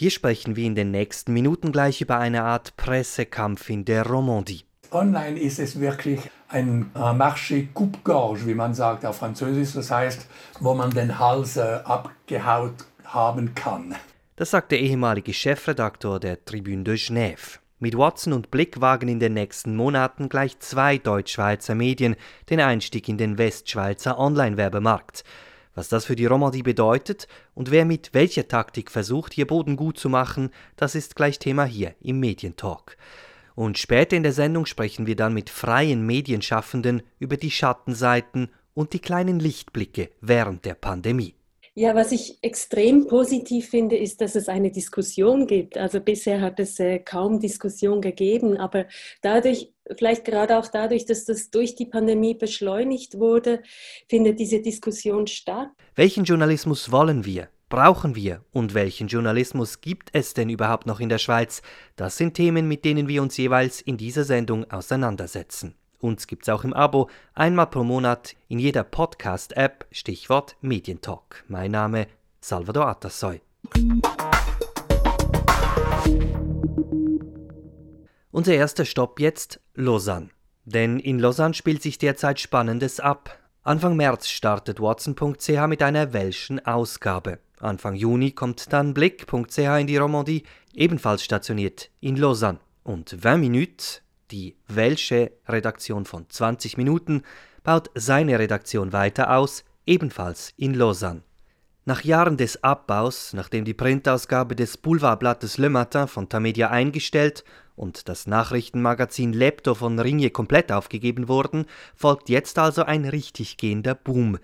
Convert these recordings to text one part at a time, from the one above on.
Hier sprechen wir in den nächsten Minuten gleich über eine Art Pressekampf in der Romandie. Online ist es wirklich ein Marché coupe-gorge, wie man sagt auf Französisch. Das heißt, wo man den Hals äh, abgehaut haben kann. Das sagt der ehemalige Chefredaktor der Tribune de Genève. Mit Watson und Blick wagen in den nächsten Monaten gleich zwei Deutschschweizer Medien den Einstieg in den Westschweizer Online-Werbemarkt. Was das für die Romandie bedeutet und wer mit welcher Taktik versucht, hier Boden gut zu machen, das ist gleich Thema hier im Medientalk. Und später in der Sendung sprechen wir dann mit freien Medienschaffenden über die Schattenseiten und die kleinen Lichtblicke während der Pandemie. Ja, was ich extrem positiv finde, ist, dass es eine Diskussion gibt. Also bisher hat es äh, kaum Diskussion gegeben, aber dadurch, vielleicht gerade auch dadurch, dass das durch die Pandemie beschleunigt wurde, findet diese Diskussion statt. Welchen Journalismus wollen wir? brauchen wir und welchen Journalismus gibt es denn überhaupt noch in der Schweiz? Das sind Themen, mit denen wir uns jeweils in dieser Sendung auseinandersetzen. Uns gibt's auch im Abo, einmal pro Monat in jeder Podcast-App, Stichwort Medientalk. Mein Name Salvador Atassoy. Unser erster Stopp jetzt Lausanne. Denn in Lausanne spielt sich derzeit Spannendes ab. Anfang März startet Watson.ch mit einer welschen Ausgabe. Anfang Juni kommt dann Blick.ch in die Romandie, ebenfalls stationiert in Lausanne. Und 20 Minuten, die welsche Redaktion von 20 Minuten, baut seine Redaktion weiter aus, ebenfalls in Lausanne. Nach Jahren des Abbaus, nachdem die Printausgabe des Boulevardblattes Le Matin von Tamedia eingestellt und das Nachrichtenmagazin Lepto von Ringier komplett aufgegeben wurden, folgt jetzt also ein richtig gehender Boom.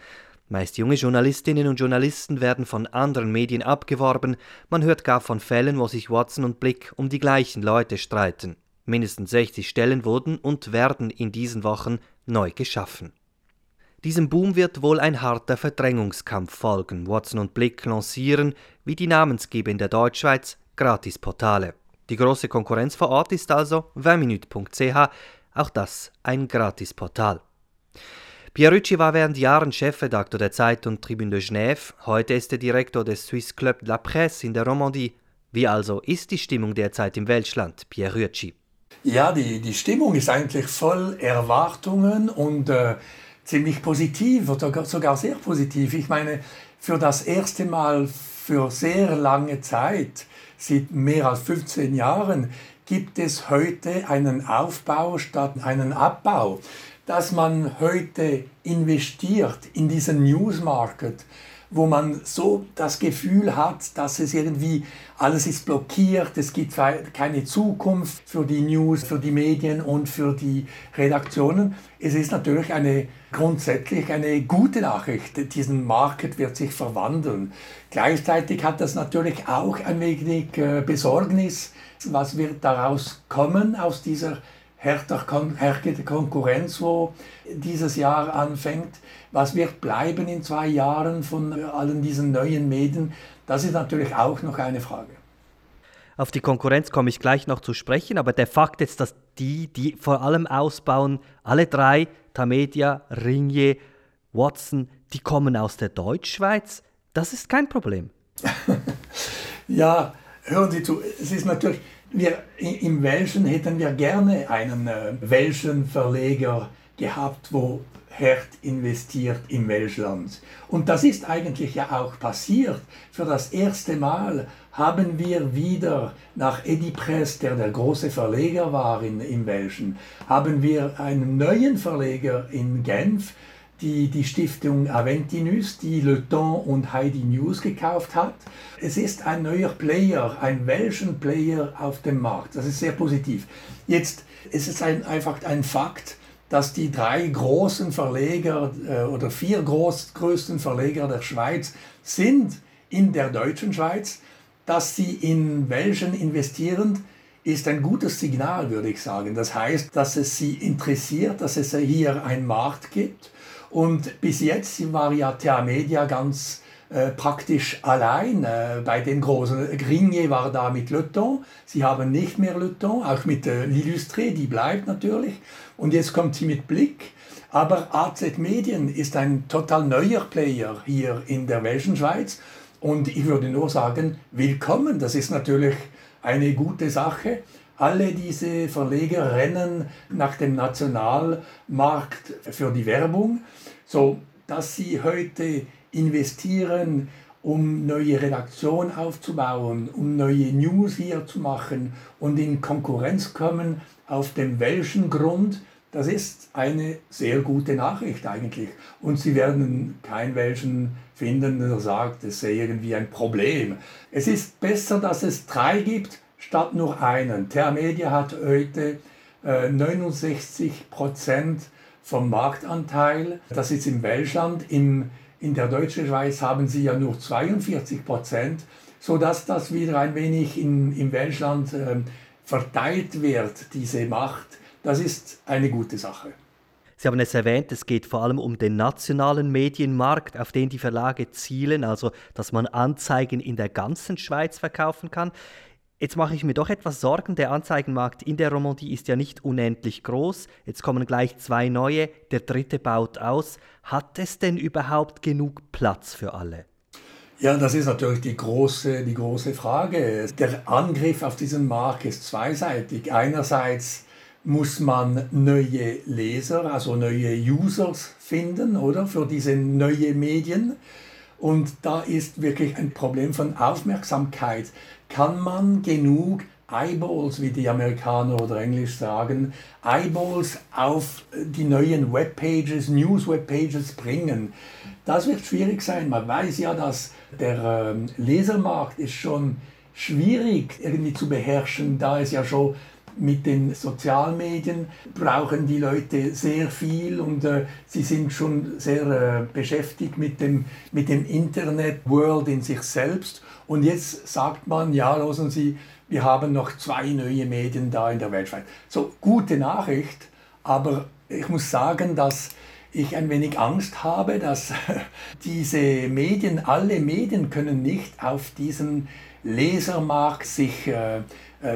Meist junge Journalistinnen und Journalisten werden von anderen Medien abgeworben, man hört gar von Fällen, wo sich Watson und Blick um die gleichen Leute streiten. Mindestens 60 Stellen wurden und werden in diesen Wochen neu geschaffen. Diesem Boom wird wohl ein harter Verdrängungskampf folgen. Watson und Blick lancieren, wie die Namensgeber in der Deutschschweiz, Gratisportale. Die große Konkurrenz vor Ort ist also 20minute.ch, auch das ein Gratisportal. Pierucci war während Jahren Chefredakteur der Zeitung Tribune de Genève, heute ist er Direktor des Swiss Club de la Presse in der Romandie. Wie also ist die Stimmung derzeit im Welschland, Pierucci? Ja, die, die Stimmung ist eigentlich voll Erwartungen und äh, ziemlich positiv oder sogar sehr positiv. Ich meine, für das erste Mal für sehr lange Zeit, seit mehr als 15 Jahren, gibt es heute einen Aufbau statt einen Abbau dass man heute investiert in diesen News Market, wo man so das Gefühl hat, dass es irgendwie alles ist blockiert, es gibt keine Zukunft für die News, für die Medien und für die Redaktionen. Es ist natürlich eine grundsätzlich eine gute Nachricht. Diesen Market wird sich verwandeln. Gleichzeitig hat das natürlich auch ein wenig äh, Besorgnis. Was wird daraus kommen aus dieser härter härtere Konkurrenz, wo dieses Jahr anfängt. Was wird bleiben in zwei Jahren von allen diesen neuen Medien? Das ist natürlich auch noch eine Frage. Auf die Konkurrenz komme ich gleich noch zu sprechen, aber der Fakt ist, dass die, die vor allem ausbauen, alle drei, Tamedia, Ringier, Watson, die kommen aus der Deutschschweiz. Das ist kein Problem. ja, hören Sie zu, es ist natürlich, wir, Im Welschen hätten wir gerne einen äh, welschen Verleger gehabt, wo hart investiert im Welschland. Und das ist eigentlich ja auch passiert. Für das erste Mal haben wir wieder nach Edi Press, der der große Verleger war in, im Welschen, haben wir einen neuen Verleger in Genf, die die Stiftung Aventinus, die Le Temps und Heidi News gekauft hat. Es ist ein neuer Player, ein welschen Player auf dem Markt. Das ist sehr positiv. Jetzt ist es ein, einfach ein Fakt, dass die drei großen Verleger äh, oder vier groß, größten Verleger der Schweiz sind in der deutschen Schweiz. Dass sie in Welschen investieren, ist ein gutes Signal, würde ich sagen. Das heißt, dass es sie interessiert, dass es hier einen Markt gibt und bis jetzt war ja TH Media ganz äh, praktisch allein äh, bei den großen. Grignier war da mit Le Temps, sie haben nicht mehr Le Temps, auch mit äh, L'Illustré, die bleibt natürlich. Und jetzt kommt sie mit Blick. Aber AZ Medien ist ein total neuer Player hier in der Welschen Schweiz. Und ich würde nur sagen, willkommen, das ist natürlich eine gute Sache. Alle diese Verleger rennen nach dem Nationalmarkt für die Werbung, so dass sie heute investieren, um neue Redaktionen aufzubauen, um neue News hier zu machen und in Konkurrenz kommen auf dem welchen Grund, das ist eine sehr gute Nachricht eigentlich. Und Sie werden keinen welchen finden, der sagt, es sei irgendwie ein Problem. Es ist besser, dass es drei gibt, statt nur einen. Termedia hat heute äh, 69 Prozent vom Marktanteil. Das ist im Welschland. Im, in der deutschen Schweiz haben sie ja nur 42 Prozent, sodass das wieder ein wenig in, im Welschland äh, verteilt wird, diese Macht. Das ist eine gute Sache. Sie haben es erwähnt, es geht vor allem um den nationalen Medienmarkt, auf den die Verlage zielen, also dass man Anzeigen in der ganzen Schweiz verkaufen kann. Jetzt mache ich mir doch etwas Sorgen, der Anzeigenmarkt in der Romandie ist ja nicht unendlich groß. Jetzt kommen gleich zwei neue, der dritte baut aus. Hat es denn überhaupt genug Platz für alle? Ja, das ist natürlich die große, die große Frage. Der Angriff auf diesen Markt ist zweiseitig. Einerseits muss man neue Leser, also neue Users finden, oder, für diese neuen Medien. Und da ist wirklich ein Problem von Aufmerksamkeit. Kann man genug Eyeballs, wie die Amerikaner oder Englisch sagen, Eyeballs auf die neuen Webpages, News-Webpages bringen? Das wird schwierig sein. Man weiß ja, dass der ähm, Lesermarkt ist schon schwierig irgendwie zu beherrschen, da es ja schon mit den Sozialmedien brauchen die Leute sehr viel und äh, sie sind schon sehr äh, beschäftigt mit dem, mit dem Internet-World in sich selbst. Und jetzt sagt man, ja, losen Sie, wir haben noch zwei neue Medien da in der Weltschweiz. So, gute Nachricht, aber ich muss sagen, dass ich ein wenig Angst habe, dass diese Medien, alle Medien können nicht auf diesen Lesermarkt sich äh, äh,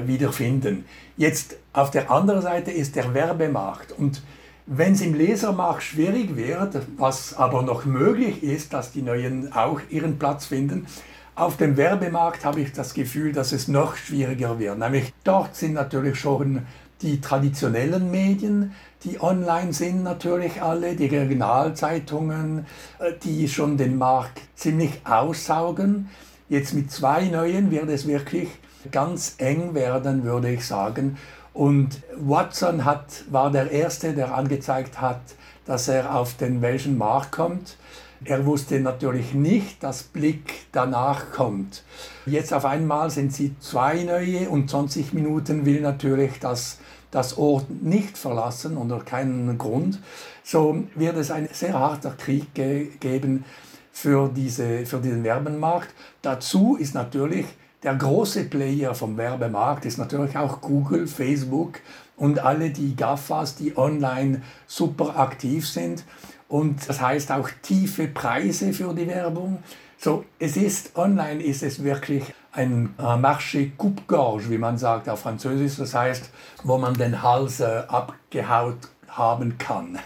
wiederfinden. Jetzt auf der anderen Seite ist der Werbemarkt und wenn es im Lesermarkt schwierig wird, was aber noch möglich ist, dass die Neuen auch ihren Platz finden, auf dem Werbemarkt habe ich das Gefühl, dass es noch schwieriger wird. Nämlich dort sind natürlich schon die traditionellen Medien, die online sind natürlich alle, die Regionalzeitungen, äh, die schon den Markt ziemlich aussaugen. Jetzt mit zwei neuen wird es wirklich ganz eng werden, würde ich sagen. Und Watson hat, war der Erste, der angezeigt hat, dass er auf den welchen Markt kommt. Er wusste natürlich nicht, dass Blick danach kommt. Jetzt auf einmal sind sie zwei neue und 20 Minuten will natürlich das, das Ort nicht verlassen unter keinen Grund. So wird es ein sehr harter Krieg ge geben für, diese, für diesen Werbenmarkt. Dazu ist natürlich der große Player vom Werbemarkt ist natürlich auch Google, Facebook und alle die GAFAs, die online super aktiv sind. Und das heißt auch tiefe Preise für die Werbung. So, es ist online, ist es wirklich ein Marché coupe-gorge, wie man sagt auf Französisch. Das heißt, wo man den Hals äh, abgehaut haben kann.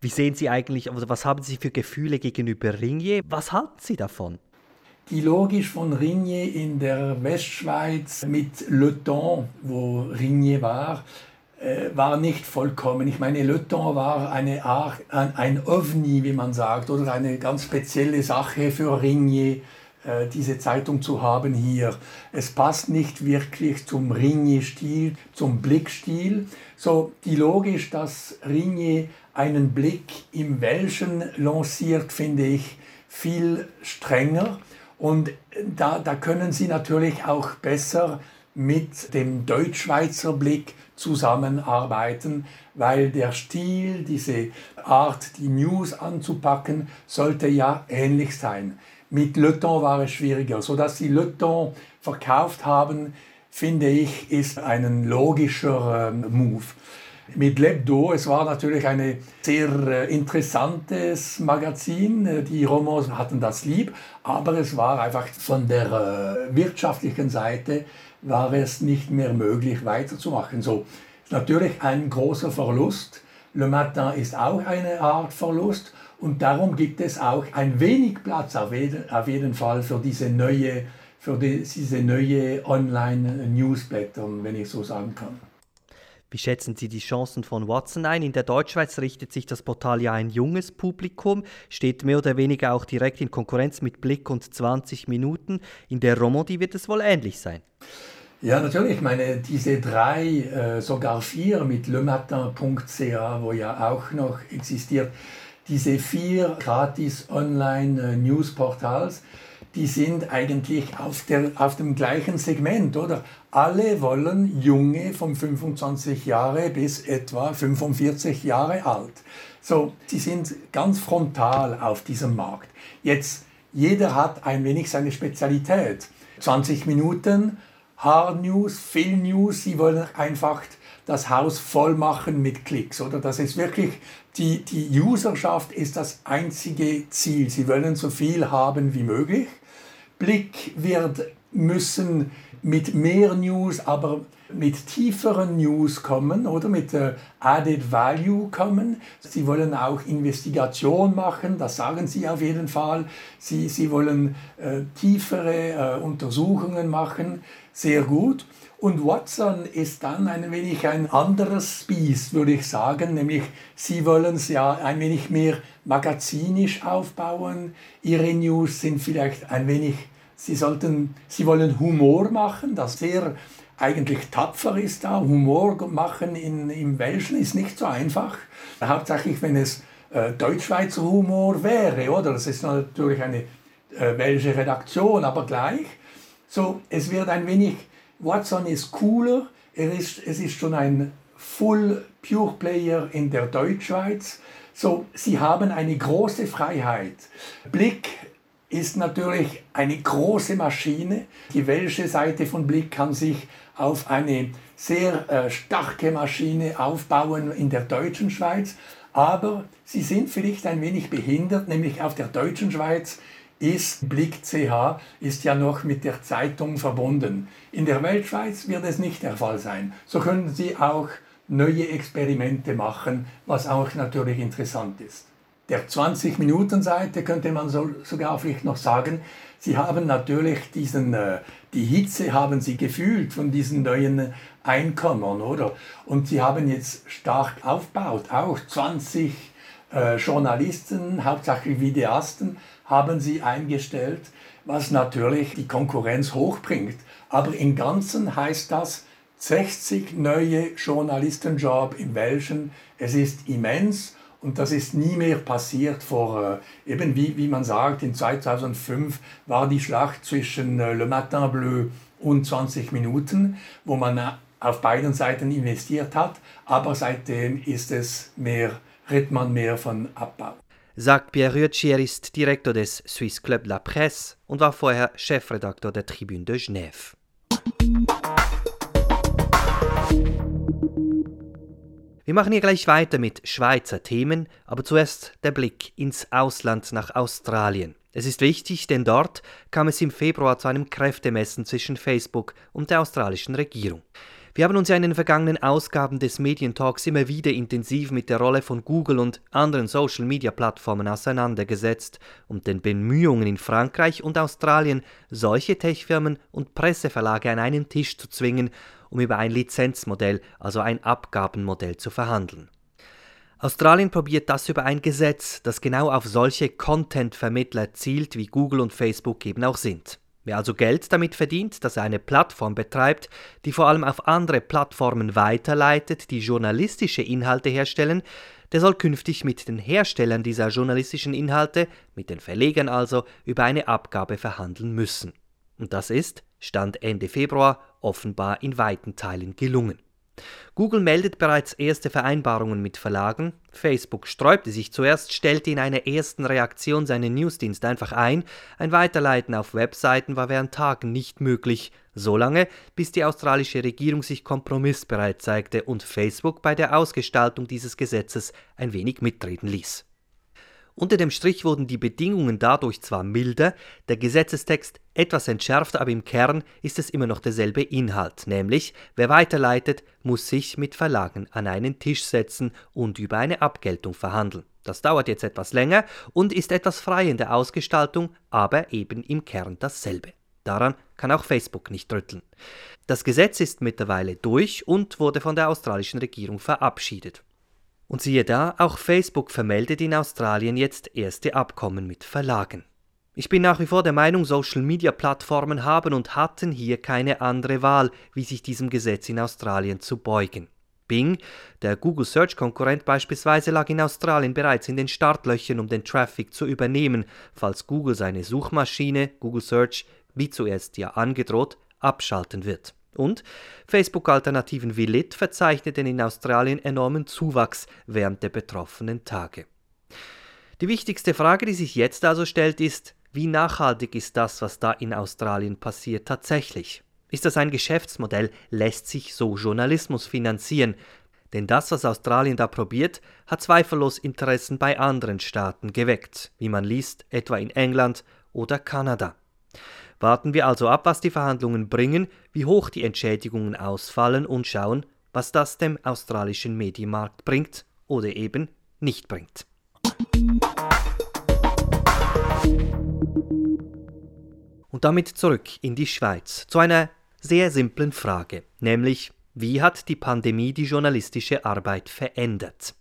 Wie sehen Sie eigentlich, also was haben Sie für Gefühle gegenüber Ringier? Was halten Sie davon? Die Logik von Rignier in der Westschweiz mit Le Temps, wo Rignier war, äh, war nicht vollkommen. Ich meine, Le Temps war eine Art, ein OVNI, wie man sagt, oder eine ganz spezielle Sache für Rignier, äh, diese Zeitung zu haben hier. Es passt nicht wirklich zum Rignier-Stil, zum Blickstil. So, die Logik, dass Rignier einen Blick im Welschen lanciert, finde ich viel strenger und da, da können Sie natürlich auch besser mit dem Deutschschweizer Blick zusammenarbeiten, weil der Stil, diese Art, die News anzupacken, sollte ja ähnlich sein. Mit Le Temps war es schwieriger, sodass Sie Le Temps verkauft haben, finde ich, ist ein logischer ähm, Move mit Lebdo. Es war natürlich ein sehr äh, interessantes Magazin. Äh, die Romans hatten das lieb, aber es war einfach von der äh, wirtschaftlichen Seite war es nicht mehr möglich weiterzumachen. So natürlich ein großer Verlust. Le Matin ist auch eine Art Verlust Und darum gibt es auch ein wenig Platz auf jeden, auf jeden Fall für diese neue, für die, diese neue Online-Newsblätter, wenn ich so sagen kann. Wie schätzen Sie die Chancen von Watson ein? In der Deutschschweiz richtet sich das Portal ja ein junges Publikum, steht mehr oder weniger auch direkt in Konkurrenz mit Blick und 20 Minuten. In der Romandie wird es wohl ähnlich sein. Ja, natürlich. Ich meine, diese drei, äh, sogar vier mit lematin.ca, wo ja auch noch existiert, diese vier gratis Online-Newsportals, äh, die sind eigentlich auf, der, auf dem gleichen Segment, oder? Alle wollen Junge von 25 Jahre bis etwa 45 Jahre alt. So, sie sind ganz frontal auf diesem Markt. Jetzt, jeder hat ein wenig seine Spezialität. 20 Minuten, Hard News, Phil News, sie wollen einfach das Haus voll machen mit Klicks, oder? Das ist wirklich, die, die Userschaft ist das einzige Ziel. Sie wollen so viel haben wie möglich. Blick wird müssen mit mehr News, aber mit tieferen News kommen oder mit äh, Added Value kommen. Sie wollen auch Investigation machen, das sagen sie auf jeden Fall. Sie, sie wollen äh, tiefere äh, Untersuchungen machen, sehr gut. Und Watson ist dann ein wenig ein anderes Spieß, würde ich sagen, nämlich sie wollen es ja ein wenig mehr magazinisch aufbauen. Ihre News sind vielleicht ein wenig, sie sollten, sie wollen Humor machen, das sehr eigentlich tapfer ist da. Humor machen in, im Welschen ist nicht so einfach. Hauptsächlich, wenn es äh, Deutschschweizer Humor wäre, oder? Das ist natürlich eine äh, welsche Redaktion, aber gleich. So, es wird ein wenig Watson ist cooler, er ist, es ist schon ein Full Pure Player in der Deutschschweiz. So, sie haben eine große Freiheit. Blick ist natürlich eine große Maschine. Die welsche Seite von Blick kann sich auf eine sehr äh, starke Maschine aufbauen in der deutschen Schweiz. Aber sie sind vielleicht ein wenig behindert, nämlich auf der deutschen Schweiz ist Blick CH ist ja noch mit der Zeitung verbunden. In der Weltschweiz wird es nicht der Fall sein. So können Sie auch neue Experimente machen, was auch natürlich interessant ist. Der 20-Minuten-Seite könnte man so, sogar vielleicht noch sagen, Sie haben natürlich diesen, äh, die Hitze haben Sie gefühlt von diesen neuen Einkommern, oder? Und Sie haben jetzt stark aufgebaut, auch 20 äh, Journalisten, hauptsächlich Videasten, haben sie eingestellt, was natürlich die Konkurrenz hochbringt. Aber im Ganzen heißt das 60 neue Journalistenjob im Welschen. Es ist immens und das ist nie mehr passiert vor, äh, eben wie, wie man sagt, in 2005 war die Schlacht zwischen äh, Le Matin Bleu und 20 Minuten, wo man äh, auf beiden Seiten investiert hat, aber seitdem ist es mehr, redet man mehr von Abbau sagt Pierre Rütschi, er ist Direktor des Swiss Club La Presse und war vorher Chefredakteur der Tribune de Genève. Wir machen hier gleich weiter mit Schweizer Themen, aber zuerst der Blick ins Ausland nach Australien. Es ist wichtig, denn dort kam es im Februar zu einem Kräftemessen zwischen Facebook und der australischen Regierung. Wir haben uns ja in den vergangenen Ausgaben des Medientalks immer wieder intensiv mit der Rolle von Google und anderen Social-Media-Plattformen auseinandergesetzt und den Bemühungen in Frankreich und Australien, solche Tech-Firmen und Presseverlage an einen Tisch zu zwingen, um über ein Lizenzmodell, also ein Abgabenmodell zu verhandeln. Australien probiert das über ein Gesetz, das genau auf solche Content-Vermittler zielt, wie Google und Facebook eben auch sind. Wer also Geld damit verdient, dass er eine Plattform betreibt, die vor allem auf andere Plattformen weiterleitet, die journalistische Inhalte herstellen, der soll künftig mit den Herstellern dieser journalistischen Inhalte, mit den Verlegern also, über eine Abgabe verhandeln müssen. Und das ist, Stand Ende Februar, offenbar in weiten Teilen gelungen. Google meldet bereits erste Vereinbarungen mit Verlagen. Facebook sträubte sich zuerst, stellte in einer ersten Reaktion seinen Newsdienst einfach ein. Ein Weiterleiten auf Webseiten war während Tagen nicht möglich, solange bis die australische Regierung sich kompromissbereit zeigte und Facebook bei der Ausgestaltung dieses Gesetzes ein wenig mitreden ließ. Unter dem Strich wurden die Bedingungen dadurch zwar milder, der Gesetzestext etwas entschärft, aber im Kern ist es immer noch derselbe Inhalt, nämlich wer weiterleitet, muss sich mit Verlagen an einen Tisch setzen und über eine Abgeltung verhandeln. Das dauert jetzt etwas länger und ist etwas frei in der Ausgestaltung, aber eben im Kern dasselbe. Daran kann auch Facebook nicht rütteln. Das Gesetz ist mittlerweile durch und wurde von der australischen Regierung verabschiedet. Und siehe da, auch Facebook vermeldet in Australien jetzt erste Abkommen mit Verlagen. Ich bin nach wie vor der Meinung, Social-Media-Plattformen haben und hatten hier keine andere Wahl, wie sich diesem Gesetz in Australien zu beugen. Bing, der Google Search-Konkurrent beispielsweise, lag in Australien bereits in den Startlöchern, um den Traffic zu übernehmen, falls Google seine Suchmaschine Google Search, wie zuerst ja angedroht, abschalten wird. Und Facebook-Alternativen wie Lit verzeichneten in Australien enormen Zuwachs während der betroffenen Tage. Die wichtigste Frage, die sich jetzt also stellt, ist, wie nachhaltig ist das, was da in Australien passiert, tatsächlich? Ist das ein Geschäftsmodell? Lässt sich so Journalismus finanzieren? Denn das, was Australien da probiert, hat zweifellos Interessen bei anderen Staaten geweckt, wie man liest, etwa in England oder Kanada. Warten wir also ab, was die Verhandlungen bringen, wie hoch die Entschädigungen ausfallen und schauen, was das dem australischen Medienmarkt bringt oder eben nicht bringt. Und damit zurück in die Schweiz zu einer sehr simplen Frage, nämlich wie hat die Pandemie die journalistische Arbeit verändert?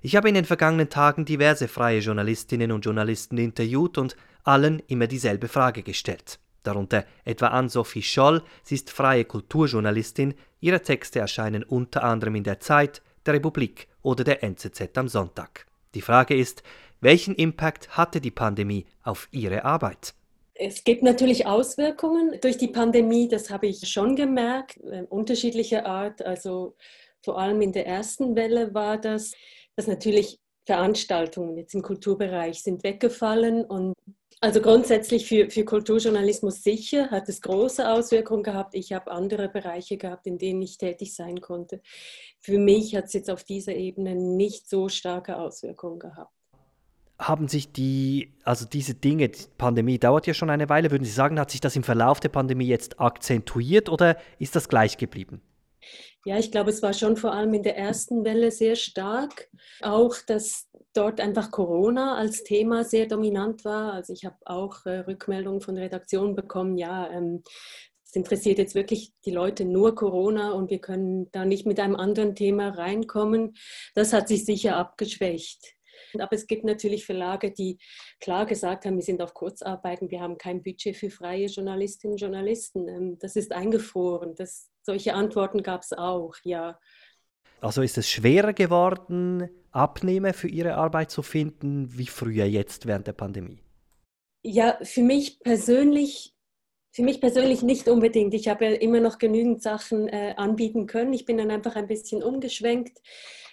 Ich habe in den vergangenen Tagen diverse freie Journalistinnen und Journalisten interviewt und allen immer dieselbe Frage gestellt. Darunter etwa an Sophie Scholl, sie ist freie Kulturjournalistin, ihre Texte erscheinen unter anderem in der Zeit, der Republik oder der NZZ am Sonntag. Die Frage ist, welchen Impact hatte die Pandemie auf ihre Arbeit? Es gibt natürlich Auswirkungen durch die Pandemie, das habe ich schon gemerkt, äh, unterschiedlicher Art. Also vor allem in der ersten Welle war das, dass natürlich Veranstaltungen jetzt im Kulturbereich sind weggefallen und also grundsätzlich für, für Kulturjournalismus sicher hat es große Auswirkungen gehabt. Ich habe andere Bereiche gehabt, in denen ich tätig sein konnte. Für mich hat es jetzt auf dieser Ebene nicht so starke Auswirkungen gehabt haben sich die, also diese Dinge, die Pandemie dauert ja schon eine Weile, würden Sie sagen, hat sich das im Verlauf der Pandemie jetzt akzentuiert oder ist das gleich geblieben? Ja, ich glaube, es war schon vor allem in der ersten Welle sehr stark. Auch, dass dort einfach Corona als Thema sehr dominant war. Also ich habe auch äh, Rückmeldungen von Redaktionen bekommen, ja, ähm, es interessiert jetzt wirklich die Leute nur Corona und wir können da nicht mit einem anderen Thema reinkommen. Das hat sich sicher abgeschwächt. Aber es gibt natürlich Verlage, die klar gesagt haben, wir sind auf Kurzarbeiten, wir haben kein Budget für freie Journalistinnen und Journalisten. Ähm, das ist eingefroren. Das, solche Antworten gab es auch, ja. Also ist es schwerer geworden, Abnehmer für Ihre Arbeit zu finden, wie früher jetzt während der Pandemie? Ja, für mich persönlich für mich persönlich nicht unbedingt. Ich habe ja immer noch genügend Sachen äh, anbieten können. Ich bin dann einfach ein bisschen umgeschwenkt.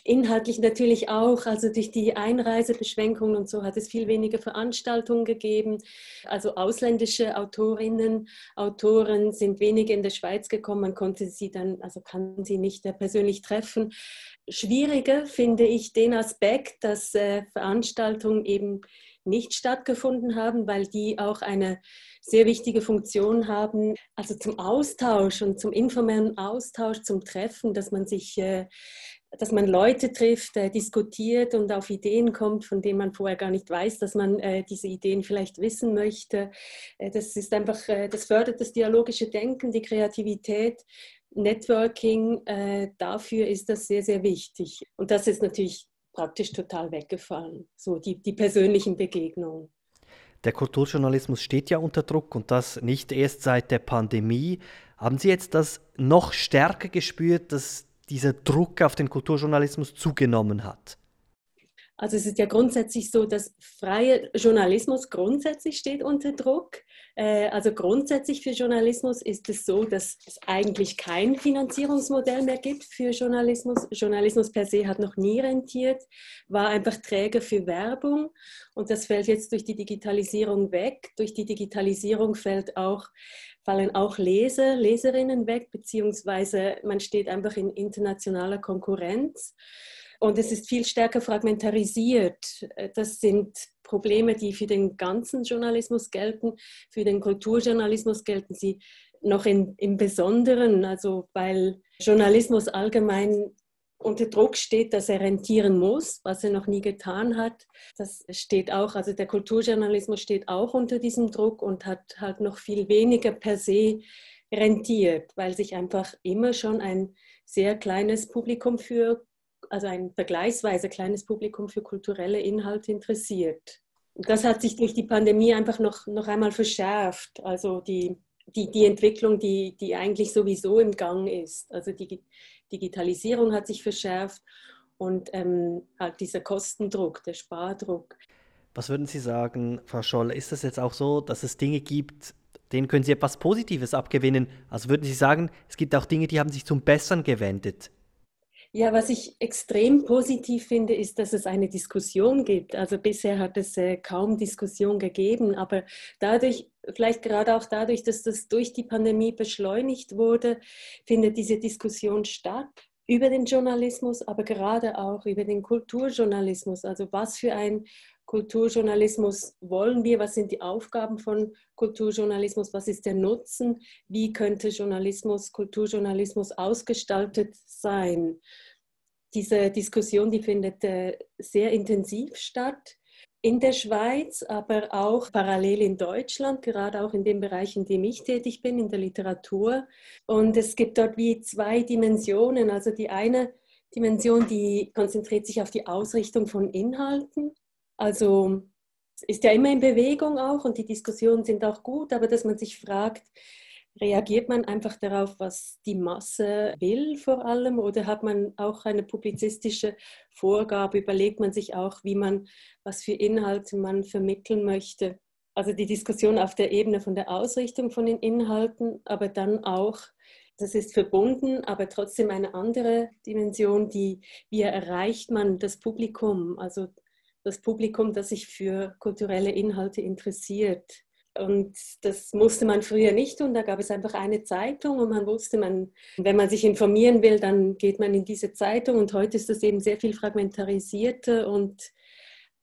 Inhaltlich natürlich auch, also durch die Einreisebeschränkungen und so hat es viel weniger Veranstaltungen gegeben. Also ausländische Autorinnen, Autoren sind weniger in der Schweiz gekommen. Man konnte sie dann, also kann sie nicht äh, persönlich treffen. Schwieriger finde ich den Aspekt, dass äh, Veranstaltungen eben nicht stattgefunden haben, weil die auch eine sehr wichtige Funktion haben, also zum Austausch und zum informellen Austausch, zum Treffen, dass man sich, äh, dass man Leute trifft, äh, diskutiert und auf Ideen kommt, von denen man vorher gar nicht weiß, dass man äh, diese Ideen vielleicht wissen möchte. Das ist einfach, das fördert das dialogische Denken, die Kreativität. Networking, dafür ist das sehr, sehr wichtig. Und das ist natürlich praktisch total weggefallen, so die, die persönlichen Begegnungen. Der Kulturjournalismus steht ja unter Druck und das nicht erst seit der Pandemie. Haben Sie jetzt das noch stärker gespürt, dass dieser Druck auf den Kulturjournalismus zugenommen hat? Also es ist ja grundsätzlich so, dass freier Journalismus grundsätzlich steht unter Druck. Äh, also grundsätzlich für Journalismus ist es so, dass es eigentlich kein Finanzierungsmodell mehr gibt für Journalismus. Journalismus per se hat noch nie rentiert, war einfach Träger für Werbung und das fällt jetzt durch die Digitalisierung weg. Durch die Digitalisierung fällt auch fallen auch Leser, Leserinnen weg, beziehungsweise man steht einfach in internationaler Konkurrenz. Und es ist viel stärker fragmentarisiert. Das sind Probleme, die für den ganzen Journalismus gelten. Für den Kulturjournalismus gelten sie noch in, im Besonderen, also weil Journalismus allgemein unter Druck steht, dass er rentieren muss, was er noch nie getan hat. Das steht auch, also der Kulturjournalismus steht auch unter diesem Druck und hat halt noch viel weniger per se rentiert, weil sich einfach immer schon ein sehr kleines Publikum für, also ein vergleichsweise kleines Publikum für kulturelle Inhalte interessiert. Das hat sich durch die Pandemie einfach noch, noch einmal verschärft. Also die, die, die Entwicklung, die, die eigentlich sowieso im Gang ist. Also die Digitalisierung hat sich verschärft und ähm, halt dieser Kostendruck, der Spardruck. Was würden Sie sagen, Frau Scholl? Ist es jetzt auch so, dass es Dinge gibt, denen können Sie etwas Positives abgewinnen? Also würden Sie sagen, es gibt auch Dinge, die haben sich zum Besseren gewendet? Ja, was ich extrem positiv finde, ist, dass es eine Diskussion gibt. Also bisher hat es äh, kaum Diskussion gegeben, aber dadurch, vielleicht gerade auch dadurch, dass das durch die Pandemie beschleunigt wurde, findet diese Diskussion statt über den Journalismus, aber gerade auch über den Kulturjournalismus. Also was für ein Kulturjournalismus wollen wir? Was sind die Aufgaben von Kulturjournalismus? Was ist der Nutzen? Wie könnte Journalismus, Kulturjournalismus ausgestaltet sein? Diese Diskussion, die findet äh, sehr intensiv statt in der Schweiz, aber auch parallel in Deutschland, gerade auch in dem Bereich, in dem ich tätig bin, in der Literatur. Und es gibt dort wie zwei Dimensionen. Also die eine Dimension, die konzentriert sich auf die Ausrichtung von Inhalten also es ist ja immer in Bewegung auch und die Diskussionen sind auch gut, aber dass man sich fragt, reagiert man einfach darauf, was die Masse will vor allem oder hat man auch eine publizistische Vorgabe, überlegt man sich auch, wie man, was für Inhalte man vermitteln möchte. Also die Diskussion auf der Ebene von der Ausrichtung von den Inhalten, aber dann auch das ist verbunden, aber trotzdem eine andere Dimension, die, wie erreicht man das Publikum? Also das Publikum, das sich für kulturelle Inhalte interessiert. Und das musste man früher nicht tun. Da gab es einfach eine Zeitung und man wusste, man, wenn man sich informieren will, dann geht man in diese Zeitung. Und heute ist das eben sehr viel fragmentarisierter und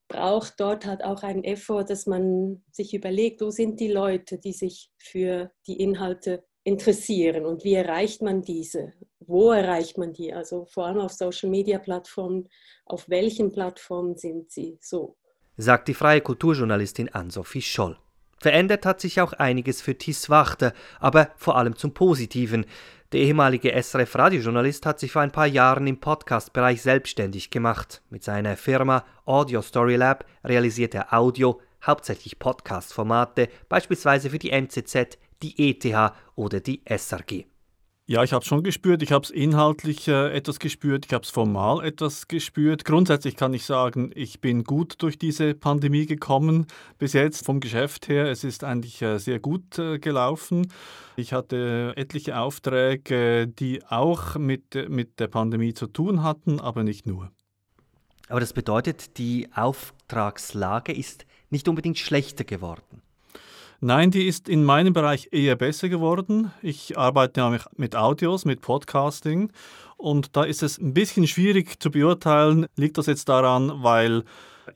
braucht dort halt auch einen Effort, dass man sich überlegt, wo sind die Leute, die sich für die Inhalte interessieren und wie erreicht man diese? Wo erreicht man die? Also vor allem auf Social-Media-Plattformen, auf welchen Plattformen sind sie so? Sagt die freie Kulturjournalistin Ann-Sophie Scholl. Verändert hat sich auch einiges für Tis Wachter, aber vor allem zum Positiven. Der ehemalige SRF-Radiojournalist hat sich vor ein paar Jahren im Podcast-Bereich selbstständig gemacht. Mit seiner Firma Audio Story Lab realisiert er Audio, hauptsächlich Podcast-Formate, beispielsweise für die NZZ, die ETH oder die SRG. Ja, ich habe es schon gespürt. Ich habe es inhaltlich äh, etwas gespürt. Ich habe es formal etwas gespürt. Grundsätzlich kann ich sagen, ich bin gut durch diese Pandemie gekommen. Bis jetzt vom Geschäft her. Es ist eigentlich äh, sehr gut äh, gelaufen. Ich hatte etliche Aufträge, die auch mit, mit der Pandemie zu tun hatten, aber nicht nur. Aber das bedeutet, die Auftragslage ist nicht unbedingt schlechter geworden. Nein, die ist in meinem Bereich eher besser geworden. Ich arbeite nämlich mit Audios, mit Podcasting und da ist es ein bisschen schwierig zu beurteilen, liegt das jetzt daran, weil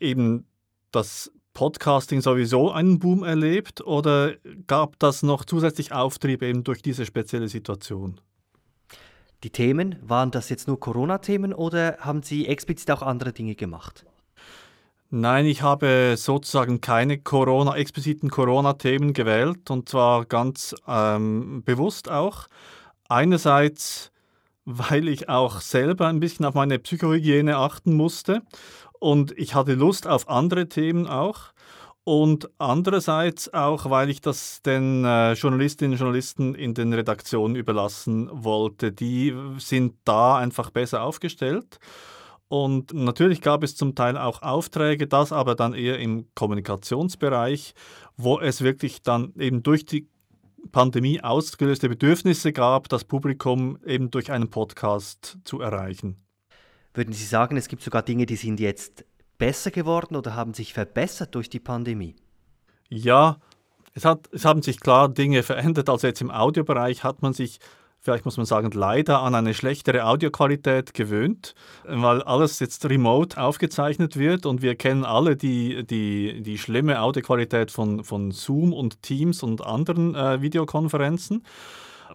eben das Podcasting sowieso einen Boom erlebt oder gab das noch zusätzlich Auftrieb eben durch diese spezielle Situation? Die Themen, waren das jetzt nur Corona-Themen oder haben Sie explizit auch andere Dinge gemacht? Nein, ich habe sozusagen keine Corona, expliziten Corona-Themen gewählt und zwar ganz ähm, bewusst auch. Einerseits, weil ich auch selber ein bisschen auf meine Psychohygiene achten musste und ich hatte Lust auf andere Themen auch. Und andererseits auch, weil ich das den äh, Journalistinnen und Journalisten in den Redaktionen überlassen wollte. Die sind da einfach besser aufgestellt. Und natürlich gab es zum Teil auch Aufträge, das aber dann eher im Kommunikationsbereich, wo es wirklich dann eben durch die Pandemie ausgelöste Bedürfnisse gab, das Publikum eben durch einen Podcast zu erreichen. Würden Sie sagen, es gibt sogar Dinge, die sind jetzt besser geworden oder haben sich verbessert durch die Pandemie? Ja, es, hat, es haben sich klar Dinge verändert. Also jetzt im Audiobereich hat man sich vielleicht muss man sagen, leider an eine schlechtere Audioqualität gewöhnt, weil alles jetzt remote aufgezeichnet wird und wir kennen alle die, die, die schlimme Audioqualität von, von Zoom und Teams und anderen äh, Videokonferenzen.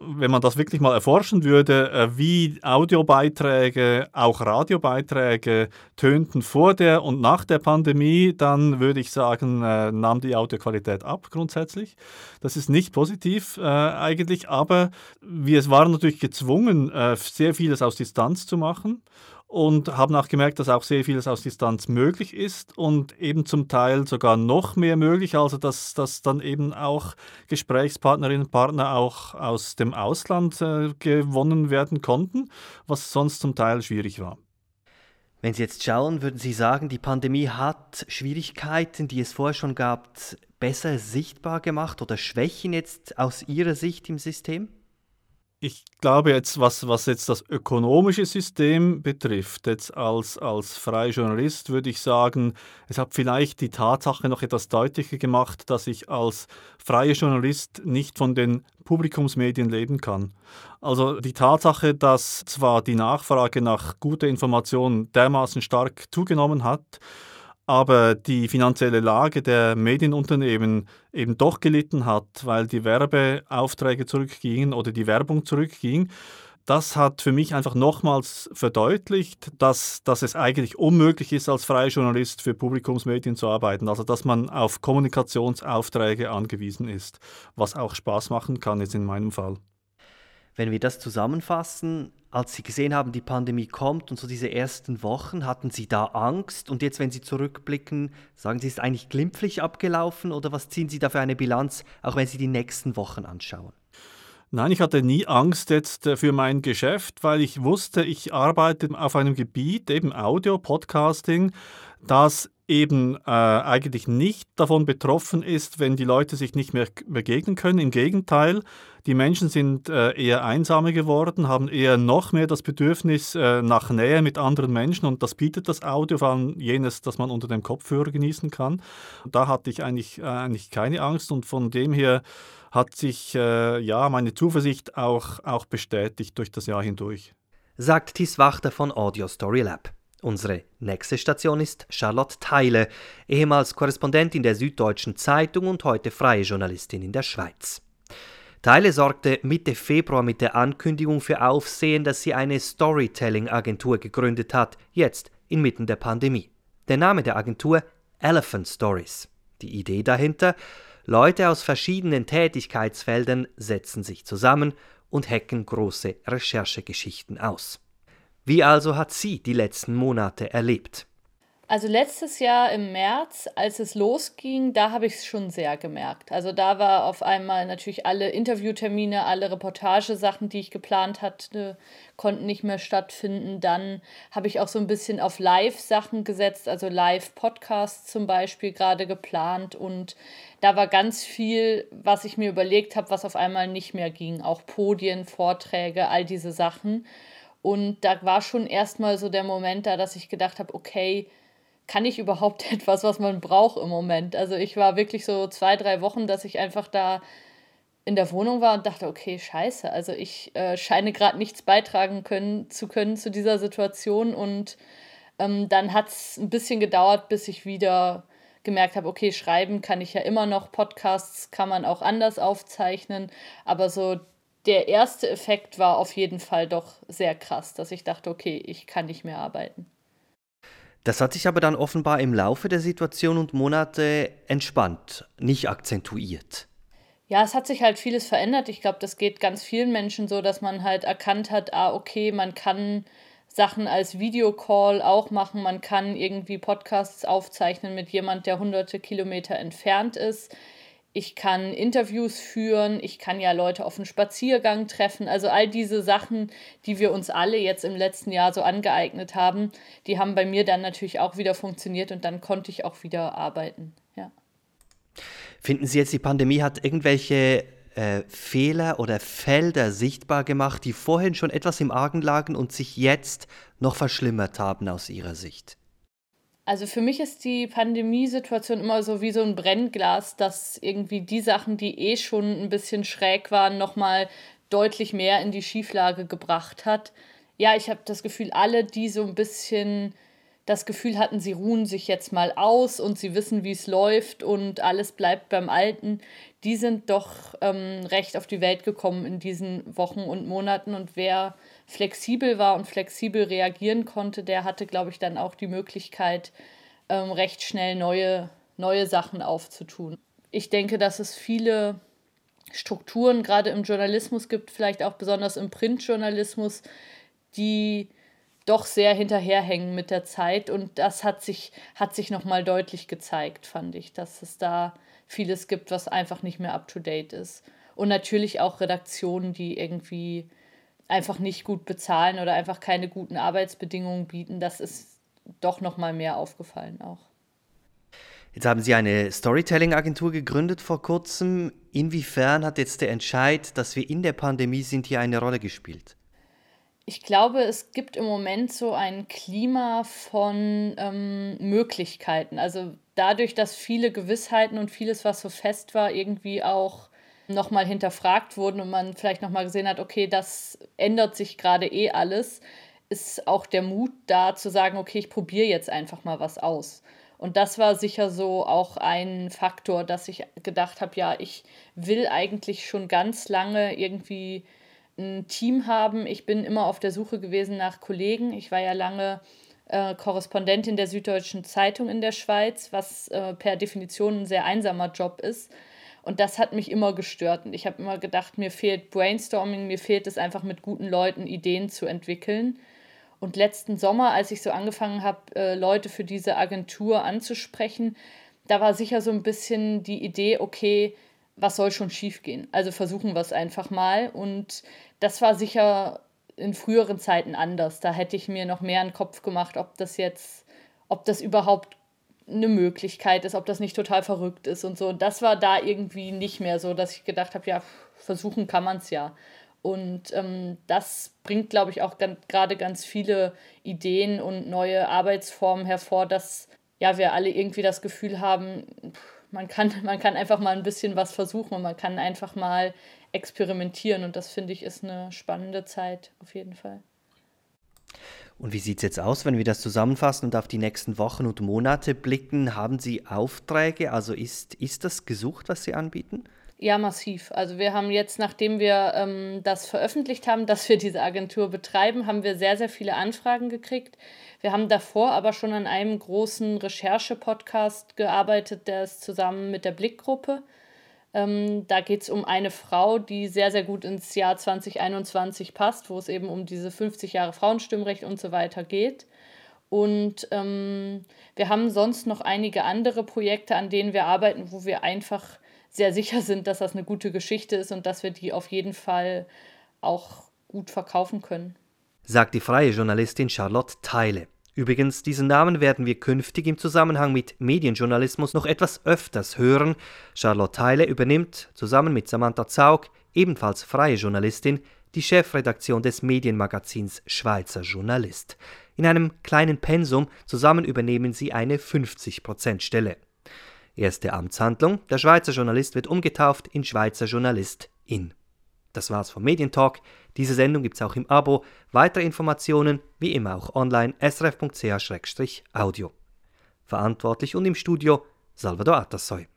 Wenn man das wirklich mal erforschen würde, äh, wie Audiobeiträge, auch Radiobeiträge tönten vor der und nach der Pandemie, dann würde ich sagen, äh, nahm die Audioqualität ab grundsätzlich. Das ist nicht positiv äh, eigentlich, aber wir waren natürlich gezwungen, äh, sehr vieles aus Distanz zu machen und haben auch gemerkt, dass auch sehr vieles aus Distanz möglich ist und eben zum Teil sogar noch mehr möglich, also dass, dass dann eben auch Gesprächspartnerinnen und Partner auch aus dem Ausland äh, gewonnen werden konnten, was sonst zum Teil schwierig war. Wenn Sie jetzt schauen, würden Sie sagen, die Pandemie hat Schwierigkeiten, die es vorher schon gab, besser sichtbar gemacht oder Schwächen jetzt aus Ihrer Sicht im System? Ich glaube jetzt, was, was jetzt das ökonomische System betrifft, jetzt als, als freier Journalist würde ich sagen, es hat vielleicht die Tatsache noch etwas deutlicher gemacht, dass ich als freier Journalist nicht von den Publikumsmedien leben kann. Also die Tatsache, dass zwar die Nachfrage nach guter Information dermaßen stark zugenommen hat, aber die finanzielle Lage der Medienunternehmen eben doch gelitten hat, weil die Werbeaufträge zurückgingen oder die Werbung zurückging. Das hat für mich einfach nochmals verdeutlicht, dass, dass es eigentlich unmöglich ist, als freier Journalist für Publikumsmedien zu arbeiten. Also dass man auf Kommunikationsaufträge angewiesen ist, was auch Spaß machen kann, jetzt in meinem Fall. Wenn wir das zusammenfassen, als Sie gesehen haben, die Pandemie kommt und so diese ersten Wochen, hatten Sie da Angst? Und jetzt, wenn Sie zurückblicken, sagen Sie, ist eigentlich glimpflich abgelaufen oder was ziehen Sie da für eine Bilanz, auch wenn Sie die nächsten Wochen anschauen? Nein, ich hatte nie Angst jetzt äh, für mein Geschäft, weil ich wusste, ich arbeite auf einem Gebiet, eben Audio, Podcasting, das eben äh, eigentlich nicht davon betroffen ist, wenn die Leute sich nicht mehr begegnen können. Im Gegenteil, die Menschen sind äh, eher einsamer geworden, haben eher noch mehr das Bedürfnis äh, nach Nähe mit anderen Menschen und das bietet das Audio, vor allem jenes, das man unter dem Kopfhörer genießen kann. Da hatte ich eigentlich, äh, eigentlich keine Angst und von dem her hat sich äh, ja meine Zuversicht auch, auch bestätigt durch das Jahr hindurch. Sagt Tis Wachter von Audio Story Lab. Unsere nächste Station ist Charlotte Theile, ehemals Korrespondentin der Süddeutschen Zeitung und heute freie Journalistin in der Schweiz. Theile sorgte Mitte Februar mit der Ankündigung für Aufsehen, dass sie eine Storytelling-Agentur gegründet hat, jetzt inmitten der Pandemie. Der Name der Agentur Elephant Stories. Die Idee dahinter? Leute aus verschiedenen Tätigkeitsfeldern setzen sich zusammen und hacken große Recherchegeschichten aus. Wie also hat sie die letzten Monate erlebt? Also letztes Jahr im März, als es losging, da habe ich es schon sehr gemerkt. Also da war auf einmal natürlich alle Interviewtermine, alle Reportagesachen, die ich geplant hatte, konnten nicht mehr stattfinden. Dann habe ich auch so ein bisschen auf Live-Sachen gesetzt, also Live-Podcasts zum Beispiel gerade geplant. Und da war ganz viel, was ich mir überlegt habe, was auf einmal nicht mehr ging. Auch Podien, Vorträge, all diese Sachen. Und da war schon erstmal so der Moment da, dass ich gedacht habe, okay, kann ich überhaupt etwas, was man braucht im Moment? Also ich war wirklich so zwei, drei Wochen, dass ich einfach da in der Wohnung war und dachte, okay, scheiße, also ich äh, scheine gerade nichts beitragen können, zu können zu dieser Situation. Und ähm, dann hat es ein bisschen gedauert, bis ich wieder gemerkt habe, okay, schreiben kann ich ja immer noch, Podcasts kann man auch anders aufzeichnen, aber so der erste Effekt war auf jeden Fall doch sehr krass, dass ich dachte, okay, ich kann nicht mehr arbeiten. Das hat sich aber dann offenbar im Laufe der Situation und Monate entspannt, nicht akzentuiert. Ja, es hat sich halt vieles verändert. Ich glaube, das geht ganz vielen Menschen so, dass man halt erkannt hat, ah, okay, man kann Sachen als Videocall auch machen, man kann irgendwie Podcasts aufzeichnen mit jemand, der hunderte Kilometer entfernt ist ich kann Interviews führen, ich kann ja Leute auf einen Spaziergang treffen. Also all diese Sachen, die wir uns alle jetzt im letzten Jahr so angeeignet haben, die haben bei mir dann natürlich auch wieder funktioniert und dann konnte ich auch wieder arbeiten. Ja. Finden Sie jetzt, die Pandemie hat irgendwelche äh, Fehler oder Felder sichtbar gemacht, die vorhin schon etwas im Argen lagen und sich jetzt noch verschlimmert haben aus Ihrer Sicht? Also für mich ist die Pandemiesituation immer so wie so ein Brennglas, dass irgendwie die Sachen, die eh schon ein bisschen schräg waren, nochmal deutlich mehr in die Schieflage gebracht hat. Ja, ich habe das Gefühl, alle, die so ein bisschen das Gefühl hatten, sie ruhen sich jetzt mal aus und sie wissen, wie es läuft und alles bleibt beim Alten, die sind doch ähm, recht auf die Welt gekommen in diesen Wochen und Monaten. Und wer flexibel war und flexibel reagieren konnte, der hatte, glaube ich, dann auch die Möglichkeit, ähm, recht schnell neue, neue Sachen aufzutun. Ich denke, dass es viele Strukturen gerade im Journalismus gibt, vielleicht auch besonders im Printjournalismus, die doch sehr hinterherhängen mit der Zeit. Und das hat sich, hat sich nochmal deutlich gezeigt, fand ich, dass es da vieles gibt, was einfach nicht mehr up-to-date ist. Und natürlich auch Redaktionen, die irgendwie einfach nicht gut bezahlen oder einfach keine guten Arbeitsbedingungen bieten. Das ist doch nochmal mehr aufgefallen auch. Jetzt haben Sie eine Storytelling-Agentur gegründet vor kurzem. Inwiefern hat jetzt der Entscheid, dass wir in der Pandemie sind, hier eine Rolle gespielt? Ich glaube, es gibt im Moment so ein Klima von ähm, Möglichkeiten. Also dadurch, dass viele Gewissheiten und vieles, was so fest war, irgendwie auch nochmal hinterfragt wurden und man vielleicht nochmal gesehen hat, okay, das ändert sich gerade eh alles, ist auch der Mut da zu sagen, okay, ich probiere jetzt einfach mal was aus. Und das war sicher so auch ein Faktor, dass ich gedacht habe, ja, ich will eigentlich schon ganz lange irgendwie ein Team haben. Ich bin immer auf der Suche gewesen nach Kollegen. Ich war ja lange äh, Korrespondentin der Süddeutschen Zeitung in der Schweiz, was äh, per Definition ein sehr einsamer Job ist. Und das hat mich immer gestört. Und ich habe immer gedacht, mir fehlt Brainstorming, mir fehlt es einfach mit guten Leuten Ideen zu entwickeln. Und letzten Sommer, als ich so angefangen habe, äh, Leute für diese Agentur anzusprechen, da war sicher so ein bisschen die Idee, okay, was soll schon schiefgehen? Also versuchen wir es einfach mal. Und das war sicher in früheren Zeiten anders. Da hätte ich mir noch mehr einen Kopf gemacht, ob das jetzt, ob das überhaupt eine Möglichkeit ist, ob das nicht total verrückt ist und so. Das war da irgendwie nicht mehr so, dass ich gedacht habe, ja, versuchen kann man es ja. Und ähm, das bringt, glaube ich, auch gerade ganz viele Ideen und neue Arbeitsformen hervor, dass ja wir alle irgendwie das Gefühl haben, man kann, man kann einfach mal ein bisschen was versuchen und man kann einfach mal experimentieren. Und das finde ich ist eine spannende Zeit auf jeden Fall. Und wie sieht es jetzt aus, wenn wir das zusammenfassen und auf die nächsten Wochen und Monate blicken? Haben Sie Aufträge? Also ist, ist das gesucht, was Sie anbieten? Ja, massiv. Also wir haben jetzt, nachdem wir ähm, das veröffentlicht haben, dass wir diese Agentur betreiben, haben wir sehr, sehr viele Anfragen gekriegt. Wir haben davor aber schon an einem großen Recherche-Podcast gearbeitet, der ist zusammen mit der Blickgruppe. Ähm, da geht es um eine Frau, die sehr, sehr gut ins Jahr 2021 passt, wo es eben um diese 50 Jahre Frauenstimmrecht und so weiter geht. Und ähm, wir haben sonst noch einige andere Projekte, an denen wir arbeiten, wo wir einfach sehr sicher sind, dass das eine gute Geschichte ist und dass wir die auf jeden Fall auch gut verkaufen können. Sagt die freie Journalistin Charlotte Teile. Übrigens, diesen Namen werden wir künftig im Zusammenhang mit Medienjournalismus noch etwas öfters hören. Charlotte Teile übernimmt zusammen mit Samantha Zaug, ebenfalls freie Journalistin, die Chefredaktion des Medienmagazins Schweizer Journalist. In einem kleinen Pensum zusammen übernehmen sie eine 50%-Stelle. Erste Amtshandlung: Der Schweizer Journalist wird umgetauft in Schweizer Journalist in. Das war's vom Medientalk. Diese Sendung gibt's auch im Abo. Weitere Informationen wie immer auch online srf.ch-audio. Verantwortlich und im Studio Salvador Atassoy.